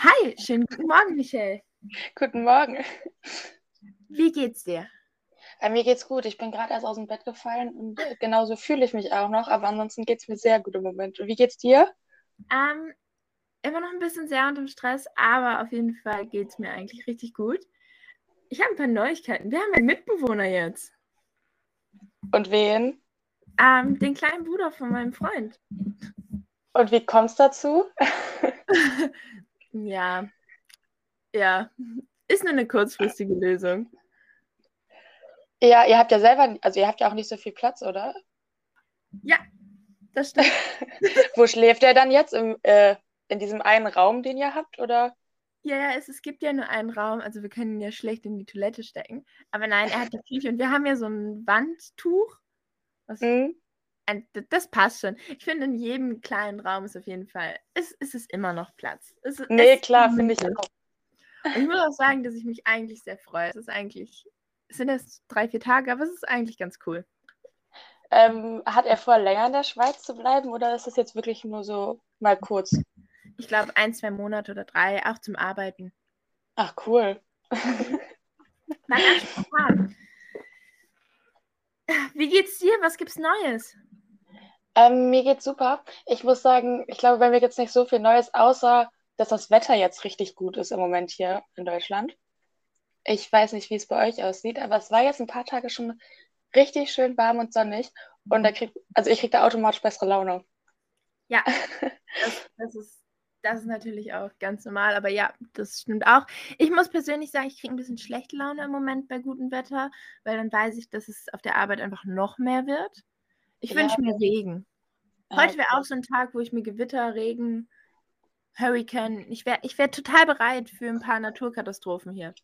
Hi, schönen guten Morgen, Michelle. Guten Morgen. Wie geht's dir? Äh, mir geht's gut. Ich bin gerade erst aus dem Bett gefallen und äh, genauso fühle ich mich auch noch, aber ansonsten geht's mir sehr gut im Moment. Und wie geht's dir? Ähm, immer noch ein bisschen sehr unter Stress, aber auf jeden Fall geht's mir eigentlich richtig gut. Ich habe ein paar Neuigkeiten. Wir haben einen Mitbewohner jetzt. Und wen? Ähm, den kleinen Bruder von meinem Freund. Und wie kommt's dazu? Ja, ja. Ist nur eine kurzfristige Lösung. Ja, ihr habt ja selber, also ihr habt ja auch nicht so viel Platz, oder? Ja, das stimmt. Wo schläft er dann jetzt? Im, äh, in diesem einen Raum, den ihr habt, oder? Ja, ja, es, es gibt ja nur einen Raum, also wir können ihn ja schlecht in die Toilette stecken. Aber nein, er hat die Küche und wir haben ja so ein Wandtuch. Was, Mhm. Das passt schon. Ich finde, in jedem kleinen Raum ist auf jeden Fall, es, es ist immer noch Platz. Es, Nee, es- klar, finde ich auch. Und ich muss auch sagen, dass ich mich eigentlich sehr freue. Es ist eigentlich, es sind erst drei, vier Tage, aber es ist eigentlich ganz cool. Ähm, hat er vor, länger in der Schweiz zu bleiben oder ist das jetzt wirklich nur so mal kurz? Ich glaube, ein, zwei Monate oder drei, auch zum Arbeiten. Ach, cool. Spontan. Wie geht's dir? Was gibt's Neues? Ähm, mir geht's super. Ich muss sagen, ich glaube, bei mir gibt's nicht so viel Neues, außer dass das Wetter jetzt richtig gut ist im Moment hier in Deutschland. Ich weiß nicht, wie es bei euch aussieht, aber es war jetzt ein paar Tage schon richtig schön warm und sonnig. Und da krieg, also ich krieg da automatisch bessere Laune. Ja, das, das, ist, das ist natürlich auch ganz normal, aber ja, das stimmt auch. Ich muss persönlich sagen, ich kriege ein bisschen schlechte Laune im Moment bei gutem Wetter, weil dann weiß ich, dass es auf der Arbeit einfach noch mehr wird. Ich Ja. wünsche mir Regen. Heute wäre auch so ein Tag, wo ich mir Gewitter, Regen, Hurricane, ich wäre ich wär total bereit für ein paar Naturkatastrophen hier.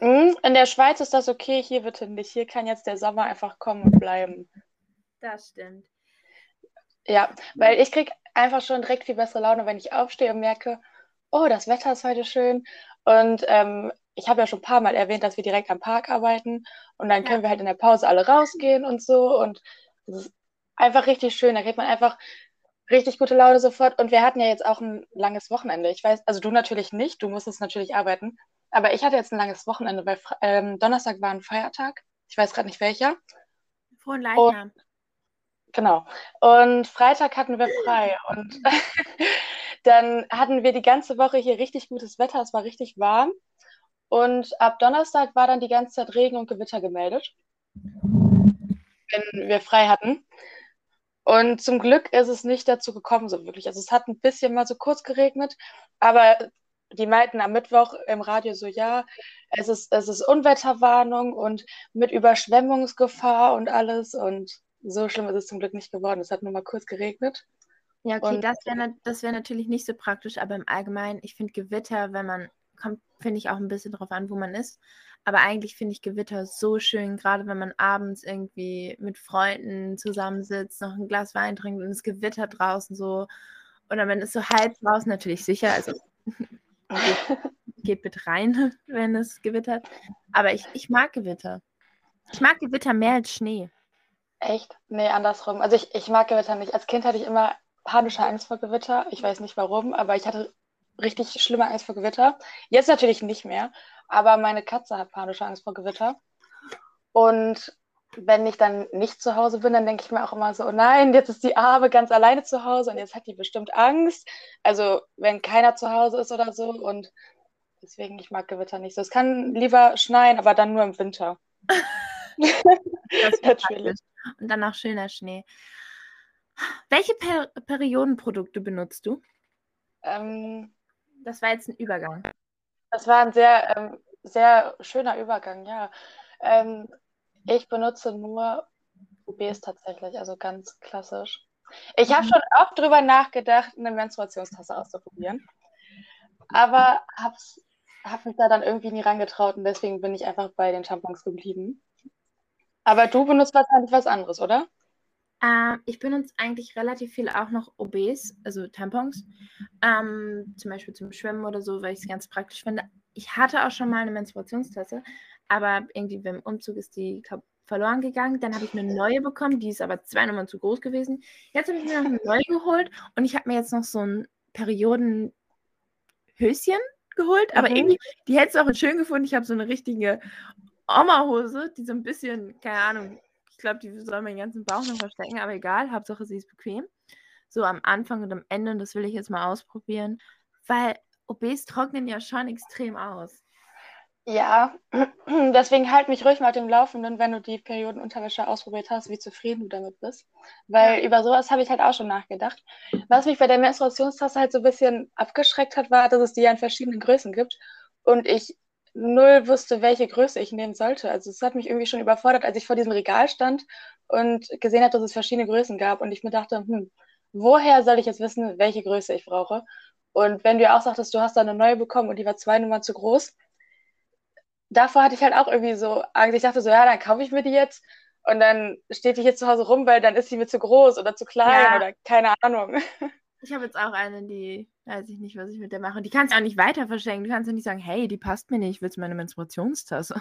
Mm, In der Schweiz ist das okay, hier bitte nicht. Hier kann jetzt der Sommer einfach kommen und bleiben. Das stimmt. Ja, weil ich krieg einfach schon direkt viel bessere Laune, wenn ich aufstehe und merke, oh, das Wetter ist heute schön. Und ähm, ich habe ja schon ein paar Mal erwähnt, dass wir direkt am Park arbeiten. Und dann Ja. können wir halt in der Pause alle rausgehen und so. Und es ist einfach richtig schön. Da kriegt man einfach richtig gute Laune sofort. Und wir hatten ja jetzt auch ein langes Wochenende. Ich weiß, also du natürlich nicht, du musstest natürlich arbeiten. Aber ich hatte jetzt ein langes Wochenende, weil ähm, Donnerstag war ein Feiertag. Ich weiß gerade nicht welcher. Frohen Leichnam. Genau. Und Freitag hatten wir frei. Und dann hatten wir die ganze Woche hier richtig gutes Wetter. Es war richtig warm. Und ab Donnerstag war dann die ganze Zeit Regen und Gewitter gemeldet, wenn wir frei hatten. Und zum Glück ist es nicht dazu gekommen, so wirklich. Also es hat ein bisschen mal so kurz geregnet, aber die meinten am Mittwoch im Radio so, ja, es ist, es ist Unwetterwarnung und mit Überschwemmungsgefahr und alles. Und so schlimm ist es zum Glück nicht geworden. Es hat nur mal kurz geregnet. Ja, okay, Und- das wäre das wär natürlich nicht so praktisch, aber im Allgemeinen, ich finde Gewitter, wenn man, kommt, finde ich auch ein bisschen drauf an, wo man ist. Aber eigentlich finde ich Gewitter so schön, gerade wenn man abends irgendwie mit Freunden zusammensitzt, noch ein Glas Wein trinkt und es gewittert draußen so. Oder man ist so halb draußen natürlich sicher, also geht, geht bitte rein, wenn es gewittert. Aber ich, ich mag Gewitter. Ich mag Gewitter mehr als Schnee. Echt? Nee, andersrum. Also ich, ich mag Gewitter nicht. Als Kind hatte ich immer panische Angst vor Gewitter. Ich weiß nicht warum, aber ich hatte richtig schlimme Angst vor Gewitter. Jetzt natürlich nicht mehr, aber meine Katze hat panische Angst vor Gewitter. Und wenn ich dann nicht zu Hause bin, dann denke ich mir auch immer so, oh nein, jetzt ist die Arme ganz alleine zu Hause und jetzt hat die bestimmt Angst. Also wenn keiner zu Hause ist oder so. Und deswegen, ich mag Gewitter nicht so. Es kann lieber schneien, aber dann nur im Winter. Das ist Natürlich. Und dann auch schöner Schnee. Welche per Periodenprodukte benutzt du? Ähm, Das war jetzt ein Übergang. Das war ein sehr, ähm, sehr schöner Übergang, ja. Ähm, ich benutze nur UBs tatsächlich, also ganz klassisch. Ich habe Mhm. schon oft drüber nachgedacht, eine Menstruationstasse auszuprobieren, aber hab's, hab mich da dann irgendwie nie rangetraut und deswegen bin ich einfach bei den Tampons geblieben. Aber du benutzt wahrscheinlich was anderes, oder? Ähm, ich benutze eigentlich relativ viel auch noch OBs, also Tampons. Ähm, zum Beispiel zum Schwimmen oder so, weil ich es ganz praktisch finde. Ich hatte auch schon mal eine Menstruationstasse, aber irgendwie beim Umzug ist die glaub, verloren gegangen. Dann habe ich eine neue bekommen, die ist aber zwei Nummern zu groß gewesen. Jetzt habe ich mir noch eine neue geholt und ich habe mir jetzt noch so ein Periodenhülle Höschen geholt, aber Mhm. irgendwie, die hättest du auch schön gefunden. Ich habe so eine richtige Oma-Hose, die so ein bisschen, keine Ahnung, glaube, die soll meinen ganzen Bauch noch verstecken, aber egal, Hauptsache sie ist bequem. So am Anfang und am Ende, und das will ich jetzt mal ausprobieren, weil OBs trocknen ja schon extrem aus. Ja, deswegen halt mich ruhig mal auf dem Laufenden, wenn du die Periodenunterwäsche ausprobiert hast, wie zufrieden du damit bist. Weil über sowas habe ich halt auch schon nachgedacht. Was mich bei der Menstruationstasse halt so ein bisschen abgeschreckt hat, war, dass es die ja in verschiedenen Größen gibt und ich null wusste, welche Größe ich nehmen sollte. Also es hat mich irgendwie schon überfordert, als ich vor diesem Regal stand und gesehen habe, dass es verschiedene Größen gab und ich mir dachte, hm, woher soll ich jetzt wissen, welche Größe ich brauche? Und wenn du ja auch sagtest, du hast da eine neue bekommen und die war zwei Nummern zu groß, davor hatte ich halt auch irgendwie so Angst. Ich dachte so, ja, dann kaufe ich mir die jetzt und dann steht die hier zu Hause rum, weil dann ist die mir zu groß oder zu klein Ja. oder keine Ahnung. Ich habe jetzt auch eine, die weiß ich nicht, was ich mit der mache. Die kannst du auch nicht weiter verschenken. Du kannst ja nicht sagen, hey, die passt mir nicht, willst du meine Menstruationstasse?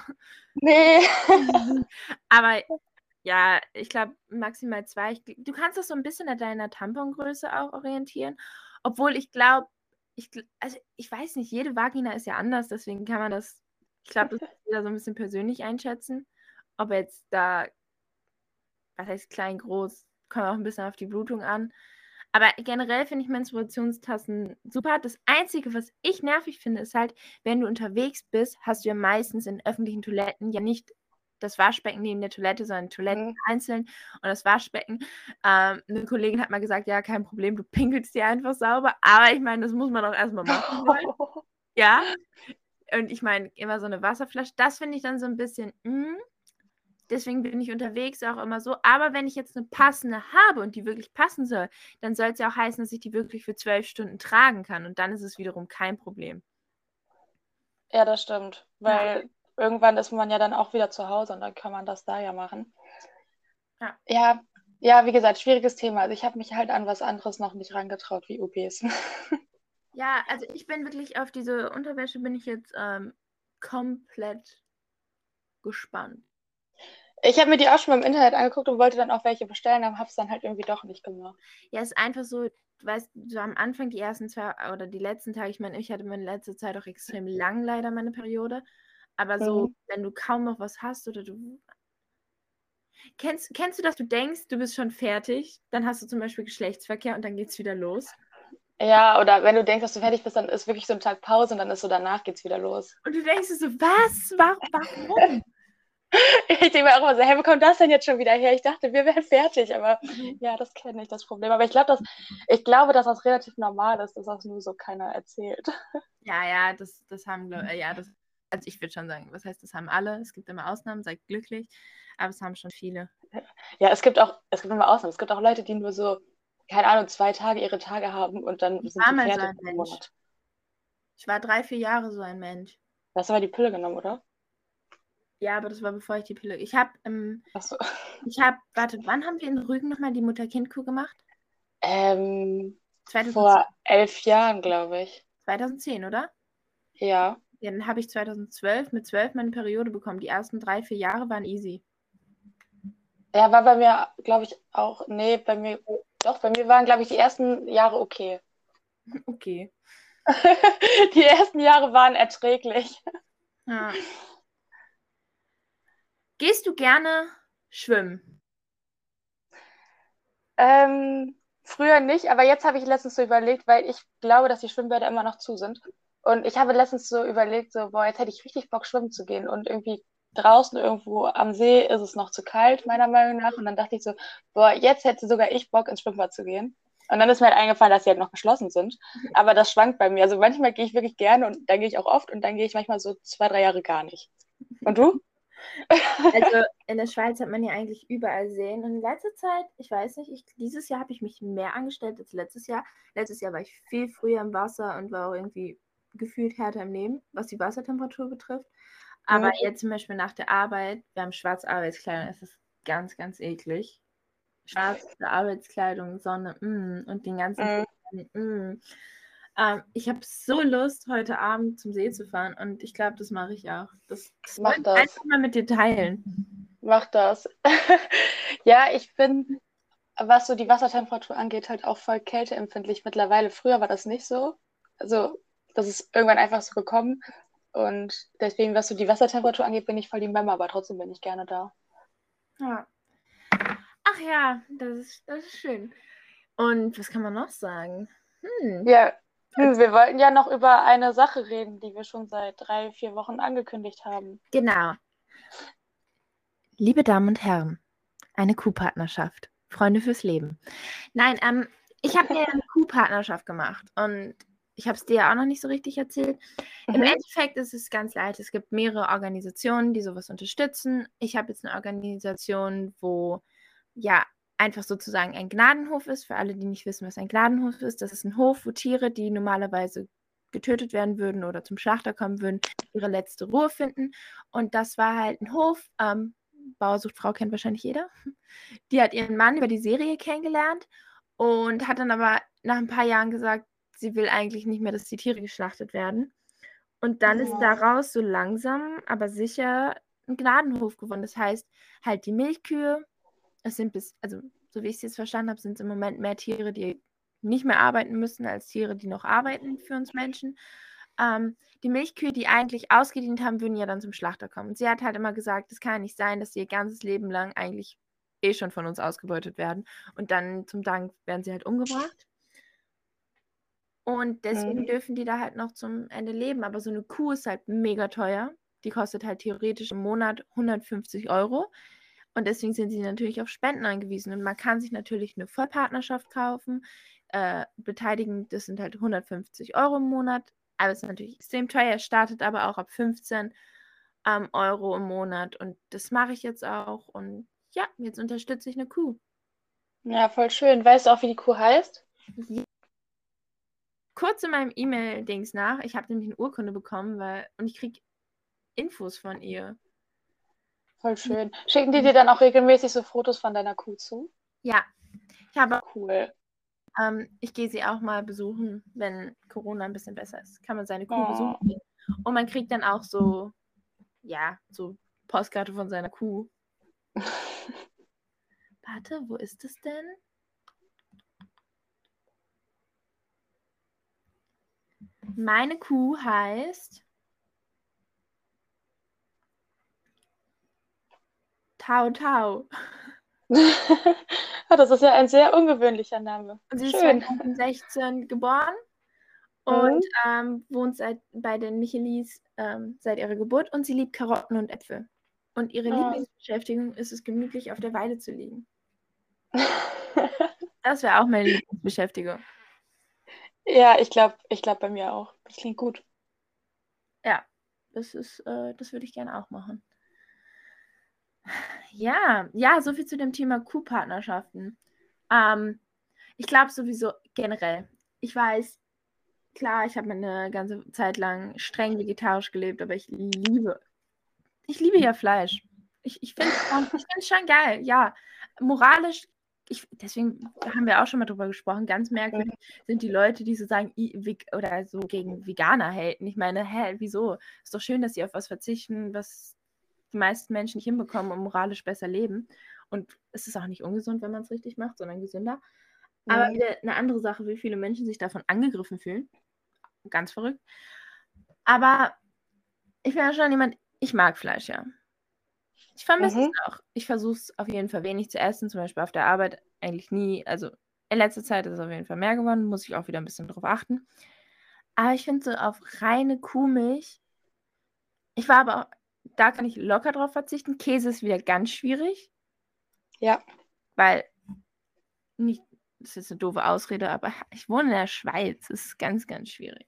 Nee. Aber ja, ich glaube maximal zwei. Ich, du kannst das so ein bisschen an deiner Tampongröße auch orientieren. Obwohl ich glaube, ich, also ich weiß nicht, jede Vagina ist ja anders, deswegen kann man das, ich glaube, das muss jeder so ein bisschen persönlich einschätzen. Ob jetzt da, was heißt klein, groß, kommt auch ein bisschen auf die Blutung an. Aber generell finde ich Menstruationstassen super. Das Einzige, was ich nervig finde, ist halt, wenn du unterwegs bist, hast du ja meistens in öffentlichen Toiletten ja nicht das Waschbecken neben der Toilette, sondern Toiletten Mhm. einzeln und das Waschbecken. Ähm, eine Kollegin hat mal gesagt, ja, kein Problem, du pinkelst dir einfach sauber. Aber ich meine, das muss man auch erstmal machen. Ja. Und ich meine, immer so eine Wasserflasche, das finde ich dann so ein bisschen, mm. Deswegen bin ich unterwegs auch immer so. Aber wenn ich jetzt eine passende habe und die wirklich passen soll, dann soll es ja auch heißen, dass ich die wirklich für zwölf Stunden tragen kann. Und dann ist es wiederum kein Problem. Ja, das stimmt. Weil irgendwann ist man ja dann auch wieder zu Hause und dann kann man das da ja machen. Ja. Ja, ja, wie gesagt, schwieriges Thema. Also ich habe mich halt an was anderes noch nicht rangetraut wie UBs. Ja, also ich bin wirklich auf diese Unterwäsche bin ich jetzt ähm, komplett gespannt. Ich habe mir die auch schon mal im Internet angeguckt und wollte dann auch welche bestellen, aber habe es dann halt irgendwie doch nicht gemacht. Ja, es ist einfach so, du weißt, so am Anfang die ersten zwei oder die letzten Tage, ich meine, ich hatte meine letzte Zeit auch extrem lang leider meine Periode, aber so, Mhm. wenn du kaum noch was hast oder du Kennst, kennst du, dass du denkst, du bist schon fertig, dann hast du zum Beispiel Geschlechtsverkehr und dann geht's wieder los. Ja, oder wenn du denkst, dass du fertig bist, dann ist wirklich so ein Tag Pause und dann ist so danach geht's wieder los. Und du denkst so, was? Wa- Warum? Ich denke mir auch immer so, hey, wo kommt das denn jetzt schon wieder her? Ich dachte, wir wären fertig, aber Mhm. ja, das kenne ich, das Problem. Aber ich glaube, dass, ich glaube, dass das relativ normal ist, dass das nur so keiner erzählt. Ja, ja, das, das haben, äh, ja, das, also ich würde schon sagen, was heißt, das haben alle. Es gibt immer Ausnahmen, seid glücklich, aber es haben schon viele. Ja, es gibt auch, es gibt immer Ausnahmen. Es gibt auch Leute, die nur so, keine Ahnung, zwei Tage ihre Tage haben und dann Ich sind sie mal so fertig ein im Mensch. Monat. Ich war drei, vier Jahre so ein Mensch. Du hast aber die Pille genommen, oder? Ja, aber das war bevor ich die Pille. Ich habe, ähm, Achso. ich habe, warte, wann haben wir in Rügen nochmal die Mutter-Kind-Kuh gemacht? Ähm, 2010, vor elf Jahren, glaube ich. 2010, oder? Ja. Ja, dann habe ich 2012 mit 12 meine Periode bekommen. Die ersten drei, vier Jahre waren easy. Ja, war bei mir, glaube ich, auch, nee, bei mir, doch, bei mir waren, glaube ich, die ersten Jahre okay. Okay. Die ersten Jahre waren erträglich. Ja. Gehst du gerne schwimmen? Ähm, früher nicht, aber jetzt habe ich letztens so überlegt, weil ich glaube, dass die Schwimmbäder immer noch zu sind. Und ich habe letztens so überlegt, so, boah, jetzt hätte ich richtig Bock, schwimmen zu gehen. Und irgendwie draußen irgendwo am See ist es noch zu kalt, meiner Meinung nach. Und dann dachte ich so, boah, jetzt hätte sogar ich Bock, ins Schwimmbad zu gehen. Und dann ist mir halt eingefallen, dass sie halt noch geschlossen sind. Aber das schwankt bei mir. Also manchmal gehe ich wirklich gerne und dann gehe ich auch oft und dann gehe ich manchmal so zwei, drei Jahre gar nicht. Und du? Also in der Schweiz hat man ja eigentlich überall Seen. Und in letzter Zeit, ich weiß nicht, ich, dieses Jahr habe ich mich mehr angestellt als letztes Jahr. Letztes Jahr war ich viel früher im Wasser und war auch irgendwie gefühlt härter im Leben, was die Wassertemperatur betrifft. Aber Mhm. jetzt zum Beispiel nach der Arbeit, wir haben schwarze Arbeitskleidung, es ist ganz, ganz eklig. Schwarze Arbeitskleidung, Sonne, mm, und den ganzen Mhm. mm. Ähm, ich habe so Lust, heute Abend zum See zu fahren und ich glaube, das mache ich auch. Das, das Mach das. einfach mal mit dir teilen. Mach das. ja, ich bin, was so die Wassertemperatur angeht, halt auch voll kälteempfindlich mittlerweile. Früher war das nicht so. Also das ist irgendwann einfach so gekommen. Und deswegen, was so die Wassertemperatur angeht, bin ich voll die Mama, aber trotzdem bin ich gerne da. Ja. Ach ja, das ist, das ist schön. Und was kann man noch sagen? Hm. Ja, wir wollten ja noch über eine Sache reden, die wir schon seit drei, vier Wochen angekündigt haben. Genau. Liebe Damen und Herren, eine Kuhpartnerschaft. Freunde fürs Leben. Nein, ähm, ich habe mir eine Kuhpartnerschaft gemacht und ich habe es dir ja auch noch nicht so richtig erzählt. Mhm. Im Endeffekt ist es ganz leicht. Es gibt mehrere Organisationen, die sowas unterstützen. Ich habe jetzt eine Organisation, wo ja einfach sozusagen ein Gnadenhof ist. Für alle, die nicht wissen, was ein Gnadenhof ist, das ist ein Hof, wo Tiere, die normalerweise getötet werden würden oder zum Schlachter kommen würden, ihre letzte Ruhe finden. Und das war halt ein Hof. Ähm, Bauersuchtfrau kennt wahrscheinlich jeder. Die hat ihren Mann über die Serie kennengelernt und hat dann aber nach ein paar Jahren gesagt, sie will eigentlich nicht mehr, dass die Tiere geschlachtet werden. Und dann ja. ist daraus so langsam, aber sicher ein Gnadenhof geworden. Das heißt, halt die Milchkühe, es sind bis, also so wie ich es jetzt verstanden habe, sind es im Moment mehr Tiere, die nicht mehr arbeiten müssen, als Tiere, die noch arbeiten für uns Menschen. Ähm, die Milchkühe, die eigentlich ausgedient haben, würden ja dann zum Schlachter kommen. Und sie hat halt immer gesagt, es kann nicht sein, dass sie ihr ganzes Leben lang eigentlich eh schon von uns ausgebeutet werden. Und dann zum Dank werden sie halt umgebracht. Und deswegen mhm. dürfen die da halt noch zum Ende leben. Aber so eine Kuh ist halt mega teuer. Die kostet halt theoretisch im Monat 150 Euro. Und deswegen sind sie natürlich auf Spenden angewiesen. Und man kann sich natürlich eine Vollpartnerschaft kaufen. Äh, beteiligen, das sind halt 150 Euro im Monat. Aber es ist natürlich extrem teuer. Startet aber auch ab 15 ähm, Euro im Monat. Und das mache ich jetzt auch. Und ja, jetzt unterstütze ich eine Kuh. Ja, voll schön. Weißt du auch, wie die Kuh heißt? Ja. Kurz in meinem E-Mail-Dings nach. Ich habe nämlich eine Urkunde bekommen, weil und ich kriege Infos von ihr. Voll schön. Schicken die dir dann auch regelmäßig so Fotos von deiner Kuh zu? Ja. Ich habe cool. Ähm, ich gehe sie auch mal besuchen, wenn Corona ein bisschen besser ist. Kann man seine Kuh oh. besuchen. Und man kriegt dann auch so, ja, so Postkarte von seiner Kuh. Warte, wo ist es denn? Meine Kuh heißt Tau Tau. das ist ja ein sehr ungewöhnlicher Name. Sie Schön. ist 2016 geboren und mhm. ähm, wohnt seit, bei den Michelis ähm, seit ihrer Geburt und sie liebt Karotten und Äpfel. Und ihre oh. Lieblingsbeschäftigung ist es, gemütlich auf der Weide zu liegen. das wäre auch meine Lieblingsbeschäftigung. Ja, ich glaube, ich glaube bei mir auch. Das klingt gut. Ja, das ist, äh, das würde ich gerne auch machen. Ja, ja, so viel zu dem Thema Kuhpartnerschaften. Ähm, ich glaube sowieso generell. Ich weiß, klar, ich habe eine ganze Zeit lang streng vegetarisch gelebt, aber ich liebe, ich liebe ja Fleisch. Ich, ich finde es schon geil, ja. Moralisch, ich, deswegen haben wir auch schon mal drüber gesprochen, ganz merkwürdig sind die Leute, die so sagen, oder so gegen Veganer halten. Ich meine, hä, wieso? Ist doch schön, dass sie auf was verzichten, was die meisten Menschen nicht hinbekommen und moralisch besser leben. Und es ist auch nicht ungesund, wenn man es richtig macht, sondern gesünder. Aber wieder eine andere Sache, wie viele Menschen sich davon angegriffen fühlen. Ganz verrückt. Aber ich bin ja schon jemand, ich mag Fleisch, ja. Ich vermisse mhm. es auch. Ich versuche es auf jeden Fall wenig zu essen, zum Beispiel auf der Arbeit eigentlich nie. Also in letzter Zeit ist es auf jeden Fall mehr geworden, muss ich auch wieder ein bisschen drauf achten. Aber ich finde so auf reine Kuhmilch. Ich war aber auch, da kann ich locker drauf verzichten. Käse ist wieder ganz schwierig. Ja. Weil, nicht, das ist jetzt eine doofe Ausrede, aber ich wohne in der Schweiz. Das ist ganz, ganz schwierig.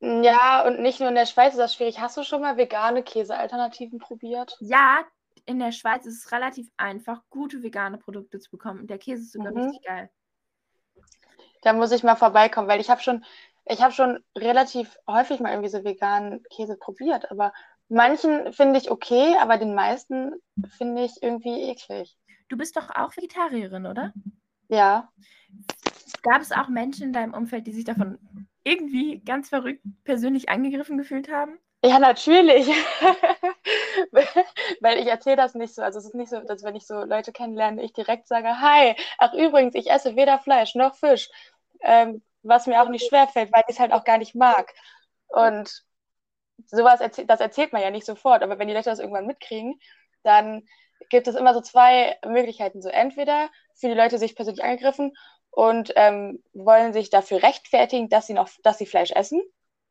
Ja, und nicht nur in der Schweiz ist das schwierig. Hast du schon mal vegane Käsealternativen probiert? Ja, in der Schweiz ist es relativ einfach, gute vegane Produkte zu bekommen. der Käse ist sogar mhm. richtig geil. Da muss ich mal vorbeikommen, weil ich habe schon, ich habe schon relativ häufig mal irgendwie so veganen Käse probiert, aber Manchen finde ich okay, aber den meisten finde ich irgendwie eklig. Du bist doch auch Vegetarierin, oder? Ja. Gab es auch Menschen in deinem Umfeld, die sich davon irgendwie ganz verrückt persönlich angegriffen gefühlt haben? Ja, natürlich. Weil ich erzähle das nicht so. Also es ist nicht so, dass wenn ich so Leute kennenlerne, ich direkt sage, hi, ach übrigens, ich esse weder Fleisch noch Fisch. Ähm, was mir auch nicht schwerfällt, weil ich es halt auch gar nicht mag. Und sowas, erzäh das erzählt man ja nicht sofort, aber wenn die Leute das irgendwann mitkriegen, dann gibt es immer so zwei Möglichkeiten. So entweder fühlen die Leute sich persönlich angegriffen und ähm, wollen sich dafür rechtfertigen, dass sie noch, dass sie Fleisch essen.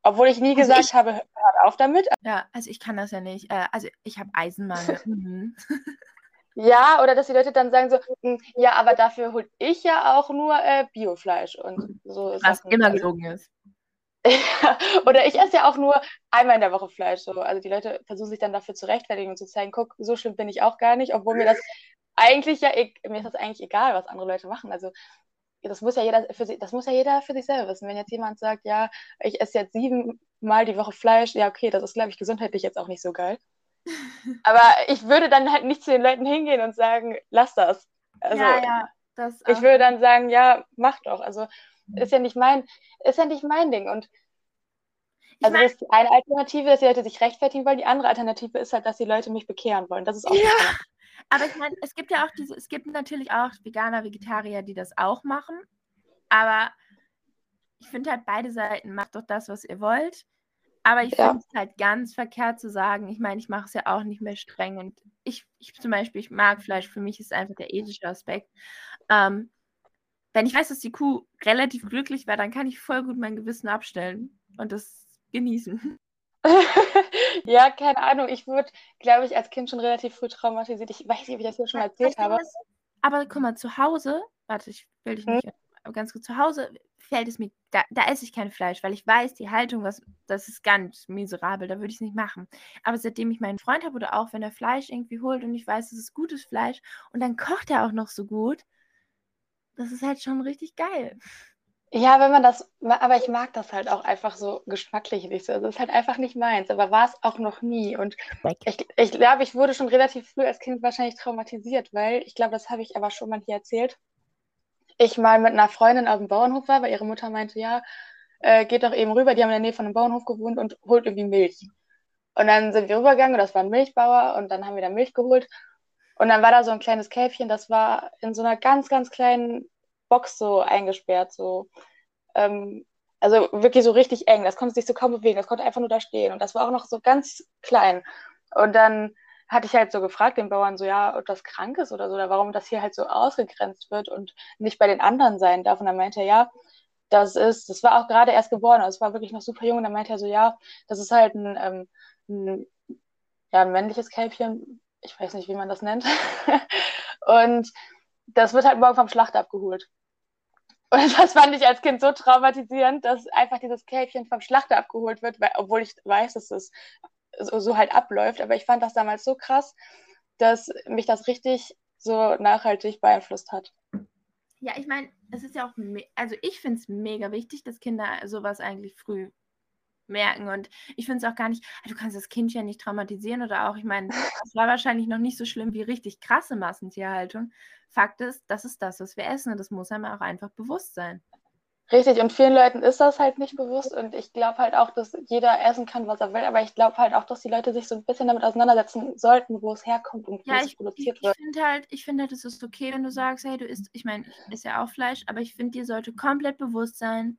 Obwohl ich nie also gesagt ich, habe, hört auf damit. Ja, also ich kann das ja nicht. Äh, also ich habe Eisenmangel. mhm. Ja, oder dass die Leute dann sagen so, hm, ja, aber dafür hole ich ja auch nur äh, Biofleisch und so ist Was immer also, gelogen ist. oder ich esse ja auch nur einmal in der Woche Fleisch. So. Also die Leute versuchen sich dann dafür zu rechtfertigen und zu zeigen, guck, so schlimm bin ich auch gar nicht, obwohl mir das eigentlich ja, e-, mir ist das eigentlich egal, was andere Leute machen. Also das muss ja jeder für sich, das muss ja jeder für sich selber wissen. Wenn jetzt jemand sagt, ja, ich esse jetzt siebenmal die Woche Fleisch, ja, okay, das ist, glaube ich, gesundheitlich jetzt auch nicht so geil. Aber ich würde dann halt nicht zu den Leuten hingehen und sagen, lass das. Also, ja, ja, das ich würde dann sagen, ja, mach doch. Also ist ja nicht mein, ist ja nicht mein Ding. Und also mein, das ist die eine Alternative, dass die Leute sich rechtfertigen wollen. Die andere Alternative ist halt, dass die Leute mich bekehren wollen. Das ist auch ja. Aber ich meine, es gibt ja auch diese, es gibt natürlich auch Veganer, Vegetarier, die das auch machen. Aber ich finde halt beide Seiten, macht doch das, was ihr wollt. Aber ich ja. finde es halt ganz verkehrt zu sagen, ich meine, ich mache es ja auch nicht mehr streng und ich, ich zum Beispiel, ich mag Fleisch, für mich ist einfach der ethische Aspekt. Ähm, wenn ich weiß, dass die Kuh relativ glücklich wäre, dann kann ich voll gut mein Gewissen abstellen und das genießen. ja, keine Ahnung. Ich wurde, glaube ich, als Kind schon relativ früh traumatisiert. Ich weiß nicht, ob ich das hier schon mal erzählt habe. aber guck mal, zu Hause, warte, ich will dich hm? nicht, aber ganz gut, zu Hause fällt es mir, da, da esse ich kein Fleisch, weil ich weiß, die Haltung, was, das ist ganz miserabel, da würde ich es nicht machen. Aber seitdem ich meinen Freund habe oder auch wenn er Fleisch irgendwie holt und ich weiß, es ist gutes Fleisch und dann kocht er auch noch so gut, das ist halt schon richtig geil. Ja, wenn man das, aber ich mag das halt auch einfach so geschmacklich nicht so. Also es ist halt einfach nicht meins, aber war es auch noch nie. Und ich, ich glaube, ich wurde schon relativ früh als Kind wahrscheinlich traumatisiert, weil ich glaube, das habe ich aber schon mal hier erzählt. Ich mal mit einer Freundin auf dem Bauernhof war, weil ihre Mutter meinte, ja, äh, geht doch eben rüber, die haben in der Nähe von einem Bauernhof gewohnt und holt irgendwie Milch. Und dann sind wir rübergegangen, das war ein Milchbauer, und dann haben wir da Milch geholt. Und dann war da so ein kleines Käfchen, das war in so einer ganz, ganz kleinen Box so eingesperrt, so. Ähm, also wirklich so richtig eng. Das konnte sich so kaum bewegen. Das konnte einfach nur da stehen. Und das war auch noch so ganz klein. Und dann hatte ich halt so gefragt, den Bauern so, ja, ob das krank ist oder so, oder warum das hier halt so ausgegrenzt wird und nicht bei den anderen sein darf. Und dann meinte er, ja, das ist, das war auch gerade erst geboren, also es war wirklich noch super jung. Und dann meinte er so, ja, das ist halt ein, ähm, ein ja, ein männliches Kälbchen, ich weiß nicht, wie man das nennt. und das wird halt morgen vom Schlachter abgeholt. Und das fand ich als Kind so traumatisierend, dass einfach dieses Kälbchen vom Schlachter abgeholt wird, weil, obwohl ich weiß, dass es so, so halt abläuft. Aber ich fand das damals so krass, dass mich das richtig so nachhaltig beeinflusst hat. Ja, ich meine, es ist ja auch, also ich finde es mega wichtig, dass Kinder sowas eigentlich früh merken. Und ich finde es auch gar nicht, ah, du kannst das Kind ja nicht traumatisieren oder auch, ich meine, das war wahrscheinlich noch nicht so schlimm wie richtig krasse Massentierhaltung. Fakt ist, das ist das, was wir essen und das muss einem auch einfach bewusst sein. Richtig, und vielen Leuten ist das halt nicht bewusst und ich glaube halt auch, dass jeder essen kann, was er will, aber ich glaube halt auch, dass die Leute sich so ein bisschen damit auseinandersetzen sollten, wo es herkommt und ja, wo es produziert ich, wird. Ich finde halt, ich finde halt, es ist okay, wenn du sagst, hey, du isst, ich meine, ich esse ja auch Fleisch, aber ich finde, dir sollte komplett bewusst sein,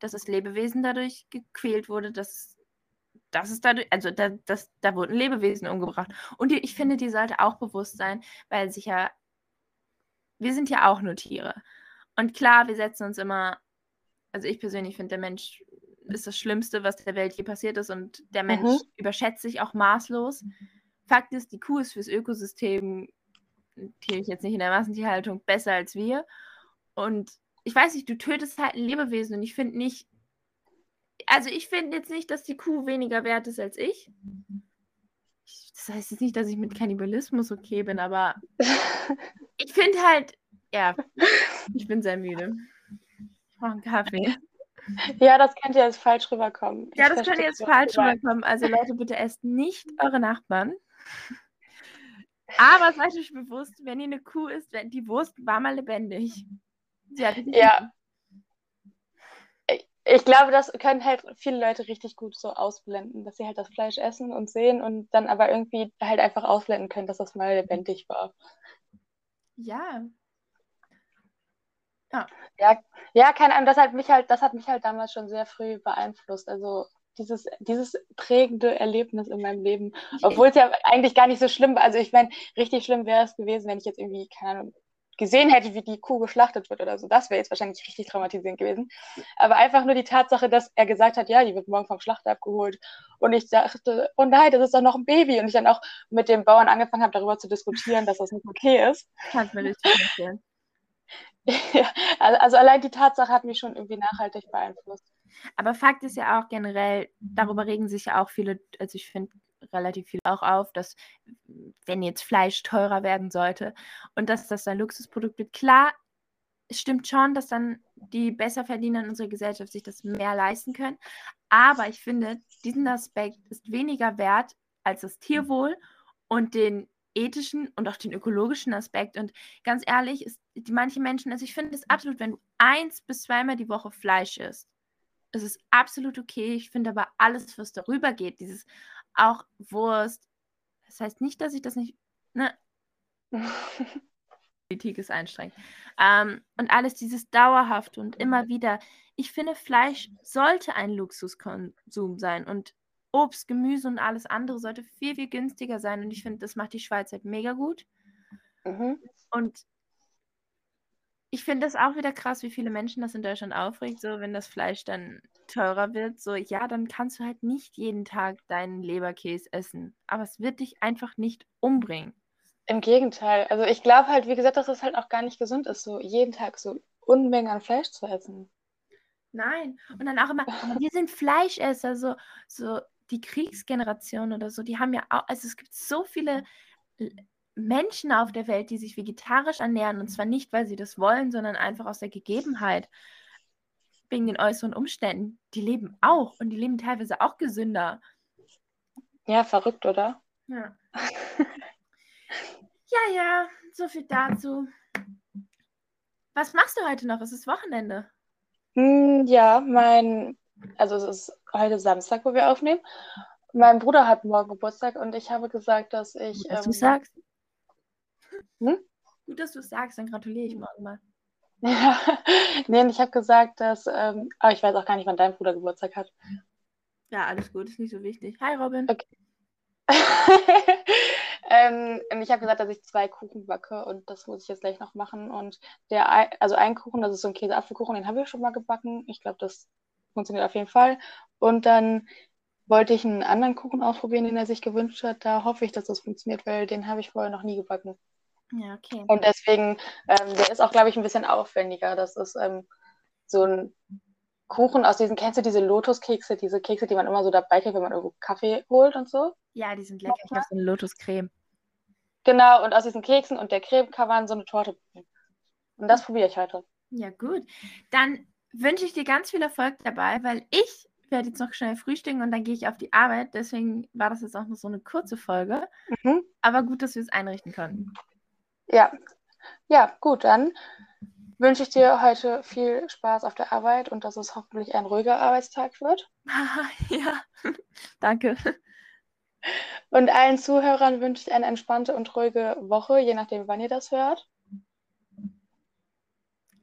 dass das Lebewesen dadurch gequält wurde, dass das ist dadurch, also da, das, da wurden Lebewesen umgebracht. Und die, ich finde, die sollte auch bewusst sein, weil sich ja, wir sind ja auch nur Tiere. Und klar, wir setzen uns immer, also ich persönlich finde, der Mensch ist das Schlimmste, was der Welt je passiert ist und der Mensch mhm. überschätzt sich auch maßlos. Fakt ist, die Kuh ist fürs Ökosystem, tiere ich jetzt nicht in der Massentierhaltung, besser als wir. Und ich weiß nicht, du tötest halt ein Lebewesen und ich finde nicht, also ich finde jetzt nicht, dass die Kuh weniger wert ist als ich. Das heißt jetzt nicht, dass ich mit Kannibalismus okay bin, aber ich finde halt, ja, ich bin sehr müde. Ich brauche einen Kaffee. Ja, das könnte jetzt falsch rüberkommen. Ja, das könnte jetzt falsch rüberkommen. Also Leute, bitte esst nicht eure Nachbarn. Aber seid euch bewusst, wenn ihr eine Kuh isst, die Wurst war mal lebendig. Ja. Ich glaube, das können halt viele Leute richtig gut so ausblenden, dass sie halt das Fleisch essen und sehen und dann aber irgendwie halt einfach ausblenden können, dass das mal lebendig war. Ja. Ja. Ja, ja keine Ahnung, das hat mich halt, das hat mich halt damals schon sehr früh beeinflusst. Also dieses, dieses prägende Erlebnis in meinem Leben. Obwohl es ja eigentlich gar nicht so schlimm war. Also ich meine, richtig schlimm wäre es gewesen, wenn ich jetzt irgendwie, keine Ahnung, gesehen hätte, wie die Kuh geschlachtet wird oder so. Das wäre jetzt wahrscheinlich richtig traumatisierend gewesen. Aber einfach nur die Tatsache, dass er gesagt hat, ja, die wird morgen vom Schlachter abgeholt. Und ich dachte, oh nein, das ist doch noch ein Baby. Und ich dann auch mit dem Bauern angefangen habe, darüber zu diskutieren, dass das nicht okay ist. Kannst mir nicht vorstellen. ja, also, also allein die Tatsache hat mich schon irgendwie nachhaltig beeinflusst. Aber Fakt ist ja auch generell, darüber regen sich ja auch viele, also ich finde relativ viel auch auf, dass wenn jetzt Fleisch teurer werden sollte und dass das ein Luxusprodukt wird, klar, es stimmt schon, dass dann die Besserverdiener in unserer Gesellschaft sich das mehr leisten können. Aber ich finde, diesen Aspekt ist weniger wert als das Tierwohl und den ethischen und auch den ökologischen Aspekt. Und ganz ehrlich, ist die, manche Menschen, also ich finde es absolut, wenn du eins bis zweimal die Woche Fleisch isst, es ist absolut okay. Ich finde aber alles, was darüber geht, dieses auch Wurst, das heißt nicht, dass ich das nicht, ne? Politik ist einstrengend. Ähm, und alles dieses dauerhaft und immer wieder. Ich finde, Fleisch sollte ein Luxuskonsum sein und Obst, Gemüse und alles andere sollte viel, viel günstiger sein. Und ich finde, das macht die Schweiz halt mega gut. Mhm. Und ich finde das auch wieder krass, wie viele Menschen das in Deutschland aufregt, so wenn das Fleisch dann teurer wird. So, ja, dann kannst du halt nicht jeden Tag deinen Leberkäse essen. Aber es wird dich einfach nicht umbringen. Im Gegenteil. Also ich glaube halt, wie gesagt, dass es halt auch gar nicht gesund ist, so jeden Tag so Unmengen an Fleisch zu essen. Nein. Und dann auch immer, wir sind Fleischesser, so, so die Kriegsgeneration oder so, die haben ja auch, also es gibt so viele Menschen auf der Welt, die sich vegetarisch ernähren. Und zwar nicht, weil sie das wollen, sondern einfach aus der Gegebenheit. Wegen den äußeren Umständen. Die leben auch und die leben teilweise auch gesünder. Ja, verrückt, oder? Ja. ja, ja, so viel dazu. Was machst du heute noch? Es ist Wochenende. Hm, ja, mein, also es ist heute Samstag, wo wir aufnehmen. Mein Bruder hat morgen Geburtstag und ich habe gesagt, dass ich. Was ähm, du sagst. Hm? Gut, dass du es sagst, dann gratuliere ich mal. Ja, nee, ich habe gesagt, dass, ähm, aber ich weiß auch gar nicht, wann dein Bruder Geburtstag hat. Ja, alles gut, ist nicht so wichtig. Hi Robin. Okay. ähm, ich habe gesagt, dass ich zwei Kuchen backe und das muss ich jetzt gleich noch machen. Und der, also ein Kuchen, das ist so ein Käse-Apfelkuchen, den habe ich schon mal gebacken. Ich glaube, das funktioniert auf jeden Fall. Und dann wollte ich einen anderen Kuchen ausprobieren, den er sich gewünscht hat. Da hoffe ich, dass das funktioniert, weil den habe ich vorher noch nie gebacken. Ja, okay. Und deswegen, ähm, der ist auch, glaube ich, ein bisschen aufwendiger. Das ist ähm, so ein Kuchen aus diesen, kennst du diese Lotuskekse, diese Kekse, die man immer so dabei kriegt, wenn man irgendwo Kaffee holt und so? Ja, die sind lecker. Ich habe so eine Lotuscreme. Genau, und aus diesen Keksen und der Creme kann man so eine Torte bringen. Und das probiere ich heute. Ja, gut. Dann wünsche ich dir ganz viel Erfolg dabei, weil ich werde jetzt noch schnell frühstücken und dann gehe ich auf die Arbeit. Deswegen war das jetzt auch noch so eine kurze Folge. Mhm. Aber gut, dass wir es einrichten konnten. Ja, ja, gut, dann wünsche ich dir heute viel Spaß auf der Arbeit und dass es hoffentlich ein ruhiger Arbeitstag wird. ja, danke. Und allen Zuhörern wünsche ich eine entspannte und ruhige Woche, je nachdem, wann ihr das hört.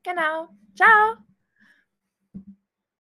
Genau. Ciao.